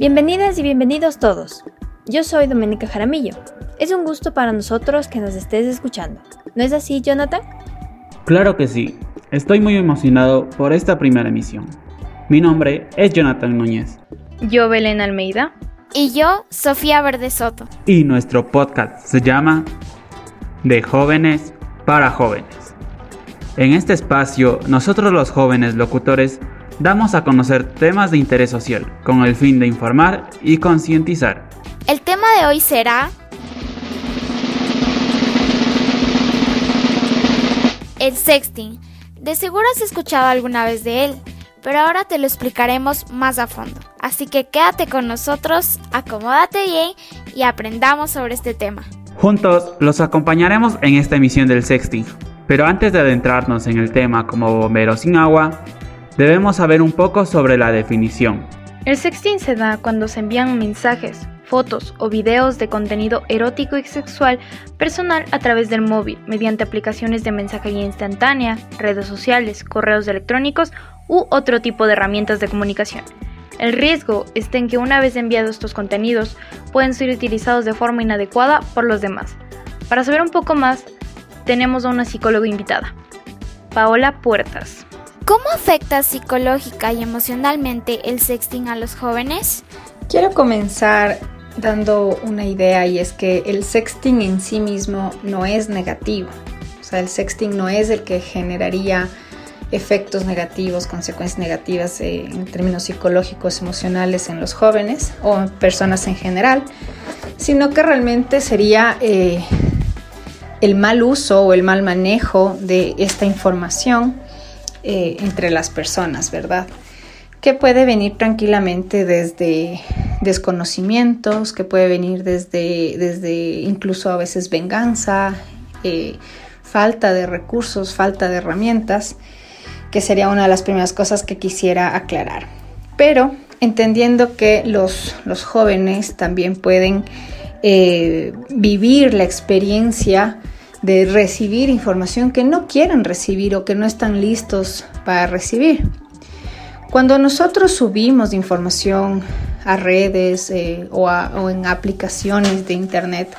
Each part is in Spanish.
Bienvenidas y bienvenidos todos. Yo soy Doménica Jaramillo. Es un gusto para nosotros que nos estés escuchando. ¿No es así, Jonathan? Claro que sí. Estoy muy emocionado por esta primera emisión. Mi nombre es Jonathan Núñez. Yo, Belén Almeida. Y yo, Sofía Verde Soto. Y nuestro podcast se llama De jóvenes para jóvenes. En este espacio, nosotros los jóvenes locutores damos a conocer temas de interés social con el fin de informar y concientizar. El tema de hoy será el sexting. De seguro has escuchado alguna vez de él, pero ahora te lo explicaremos más a fondo. Así que quédate con nosotros, acomódate bien y aprendamos sobre este tema. Juntos los acompañaremos en esta emisión del sexting. Pero antes de adentrarnos en el tema como bombero sin agua, debemos saber un poco sobre la definición. El sexting se da cuando se envían mensajes, fotos o videos de contenido erótico y sexual personal a través del móvil mediante aplicaciones de mensajería instantánea, redes sociales, correos electrónicos u otro tipo de herramientas de comunicación. El riesgo está en que una vez enviados estos contenidos pueden ser utilizados de forma inadecuada por los demás. Para saber un poco más, tenemos a una psicóloga invitada, Paola Puertas. ¿Cómo afecta psicológica y emocionalmente el sexting a los jóvenes? Quiero comenzar dando una idea y es que el sexting en sí mismo no es negativo. O sea, el sexting no es el que generaría efectos negativos, consecuencias negativas eh, en términos psicológicos, emocionales en los jóvenes o en personas en general, sino que realmente sería eh, el mal uso o el mal manejo de esta información eh, entre las personas, ¿verdad? Que puede venir tranquilamente desde desconocimientos, que puede venir desde, desde incluso a veces venganza, eh, falta de recursos, falta de herramientas, que sería una de las primeras cosas que quisiera aclarar. Pero entendiendo que los, los jóvenes también pueden eh, vivir la experiencia de recibir información que no quieren recibir o que no están listos para recibir. Cuando nosotros subimos información a redes eh, o, en aplicaciones de internet,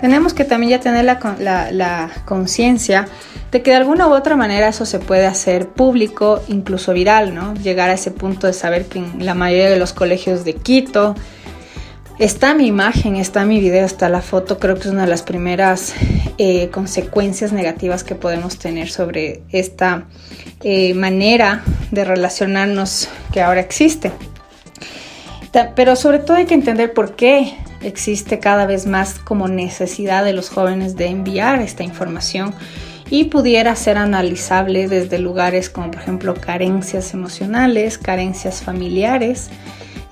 tenemos que también ya tener la, la conciencia de que de alguna u otra manera eso se puede hacer público, incluso viral, ¿no? Llegar a ese punto de saber que en la mayoría de los colegios de Quito, Está mi imagen, está mi video, está la foto. Creo que es una de las primeras eh, consecuencias negativas que podemos tener sobre esta eh, manera de relacionarnos que ahora existe. Pero sobre todo hay que entender por qué existe cada vez más como necesidad de los jóvenes de enviar esta información y pudiera ser analizable desde lugares como por ejemplo carencias emocionales, carencias familiares,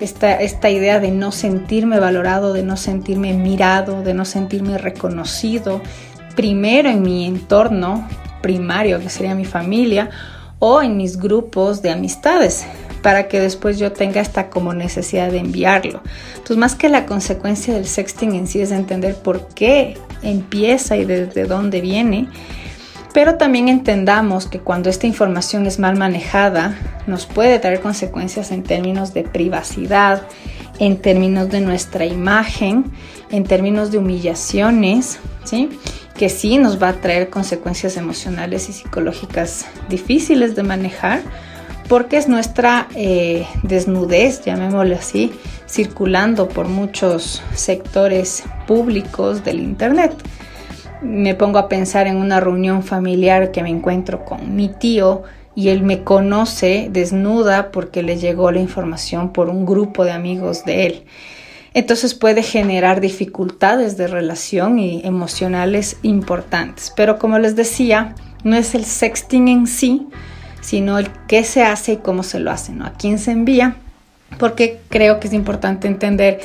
esta, idea de no sentirme valorado, de no sentirme mirado, de no sentirme reconocido, primero en mi entorno primario, que sería mi familia, o en mis grupos de amistades, para que después yo tenga esta como necesidad de enviarlo. Entonces, más que la consecuencia del sexting en sí es entender por qué empieza y desde dónde viene, pero también entendamos que cuando esta información es mal manejada, nos puede traer consecuencias en términos de privacidad, en términos de nuestra imagen, en términos de humillaciones, ¿sí? que sí nos va a traer consecuencias emocionales y psicológicas difíciles de manejar, porque es nuestra eh, desnudez, llamémoslo así, circulando por muchos sectores públicos del Internet me pongo a pensar en una reunión familiar que me encuentro con mi tío y él me conoce desnuda porque le llegó la información por un grupo de amigos de él. Entonces puede generar dificultades de relación y emocionales importantes. Pero como les decía, no es el sexting en sí, sino el qué se hace y cómo se lo hace, ¿no? A quién se envía, porque creo que es importante entender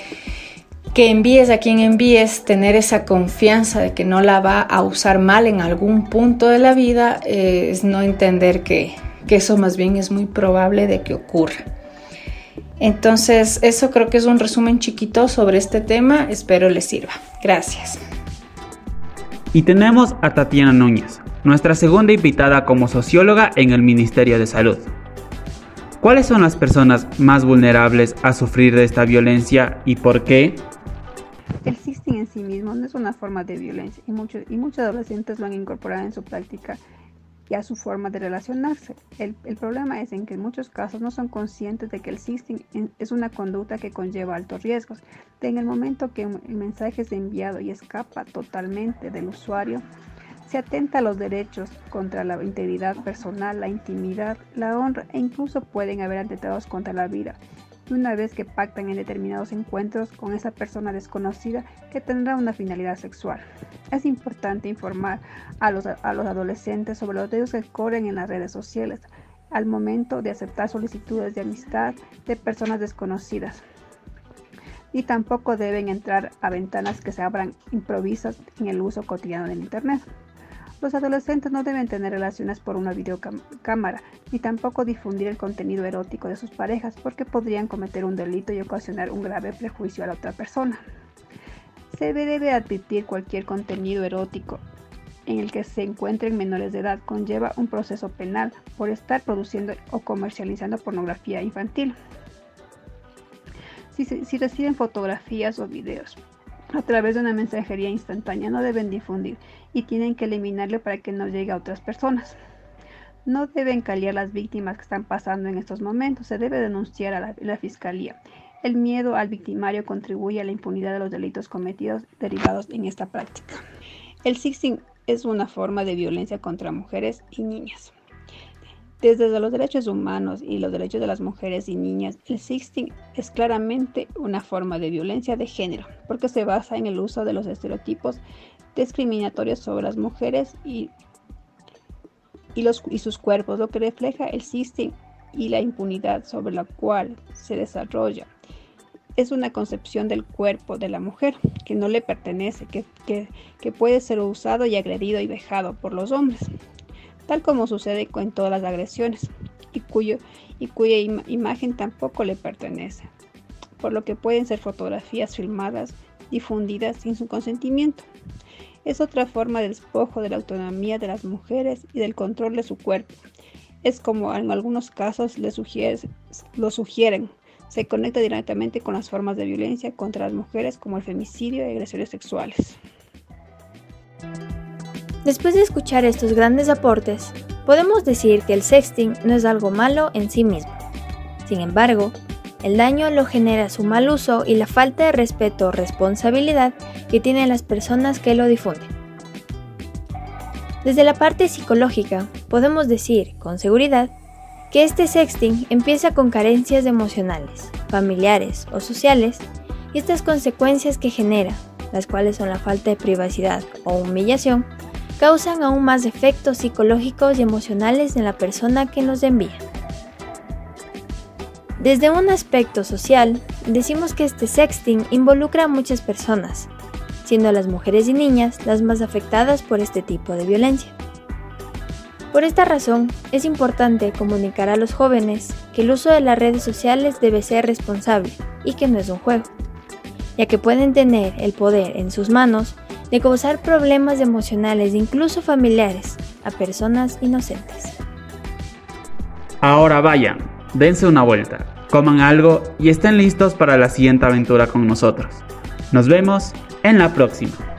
que envíes a quien envíes, tener esa confianza de que no la va a usar mal en algún punto de la vida, eh, es no entender que, que eso más bien es muy probable de que ocurra. Entonces, eso creo que es un resumen chiquito sobre este tema, espero les sirva. Gracias. Y tenemos a Tatiana Núñez, nuestra segunda invitada como socióloga en el Ministerio de Salud. ¿Cuáles son las personas más vulnerables a sufrir de esta violencia y por qué? El sí mismo no es una forma de violencia y muchos, y muchos adolescentes lo han incorporado en su práctica y a su forma de relacionarse. El, problema es en que en muchos casos no son conscientes de que el sexting es una conducta que conlleva altos riesgos. en el momento que el mensaje es enviado y escapa totalmente del usuario, se atenta a los derechos contra la integridad personal, la intimidad, la honra e incluso pueden haber atentados contra la vida una vez que pactan en determinados encuentros con esa persona desconocida que tendrá una finalidad sexual. Es importante informar a los, a los adolescentes sobre los riesgos que corren en las redes sociales al momento de aceptar solicitudes de amistad de personas desconocidas. Y tampoco deben entrar a ventanas que se abran improvisas en el uso cotidiano del Internet. Los adolescentes no deben tener relaciones por una videocámara, ni tampoco difundir el contenido erótico de sus parejas, porque podrían cometer un delito y ocasionar un grave prejuicio a la otra persona. Se debe advertir cualquier contenido erótico en el que se encuentren menores de edad conlleva un proceso penal por estar produciendo o comercializando pornografía infantil. Si, si reciben fotografías o videos a través de una mensajería instantánea no deben difundir y tienen que eliminarlo para que no llegue a otras personas. No deben callar las víctimas que están pasando en estos momentos, se debe denunciar a la, fiscalía. El miedo al victimario contribuye a la impunidad de los delitos cometidos derivados en esta práctica. El sexting es una forma de violencia contra mujeres y niñas. Desde los derechos humanos y los derechos de las mujeres y niñas, el sexting es claramente una forma de violencia de género, porque se basa en el uso de los estereotipos discriminatorios sobre las mujeres y, los, sus cuerpos, lo que refleja el sexting y la impunidad sobre la cual se desarrolla. Es una concepción del cuerpo de la mujer que no le pertenece, que, que puede ser usado y agredido y vejado por los hombres tal como sucede con todas las agresiones, y, cuyo, y cuya imagen tampoco le pertenece, por lo que pueden ser fotografías filmadas, difundidas sin su consentimiento. Es otra forma de despojo de la autonomía de las mujeres y del control de su cuerpo. Es como en algunos casos le lo sugieren. Se conecta directamente con las formas de violencia contra las mujeres como el femicidio y agresiones sexuales. Después de escuchar estos grandes aportes, podemos decir que el sexting no es algo malo en sí mismo. Sin embargo, el daño lo genera su mal uso y la falta de respeto o responsabilidad que tienen las personas que lo difunden. Desde la parte psicológica, podemos decir con seguridad que este sexting empieza con carencias emocionales, familiares o sociales y estas consecuencias que genera, las cuales son la falta de privacidad o humillación, causan aún más efectos psicológicos y emocionales en la persona que nos envía. Desde un aspecto social, decimos que este sexting involucra a muchas personas, siendo las mujeres y niñas las más afectadas por este tipo de violencia. Por esta razón, es importante comunicar a los jóvenes que el uso de las redes sociales debe ser responsable y que no es un juego, ya que pueden tener el poder en sus manos de causar problemas emocionales, incluso familiares, a personas inocentes. Ahora vayan, dense una vuelta, coman algo y estén listos para la siguiente aventura con nosotros. Nos vemos en la próxima.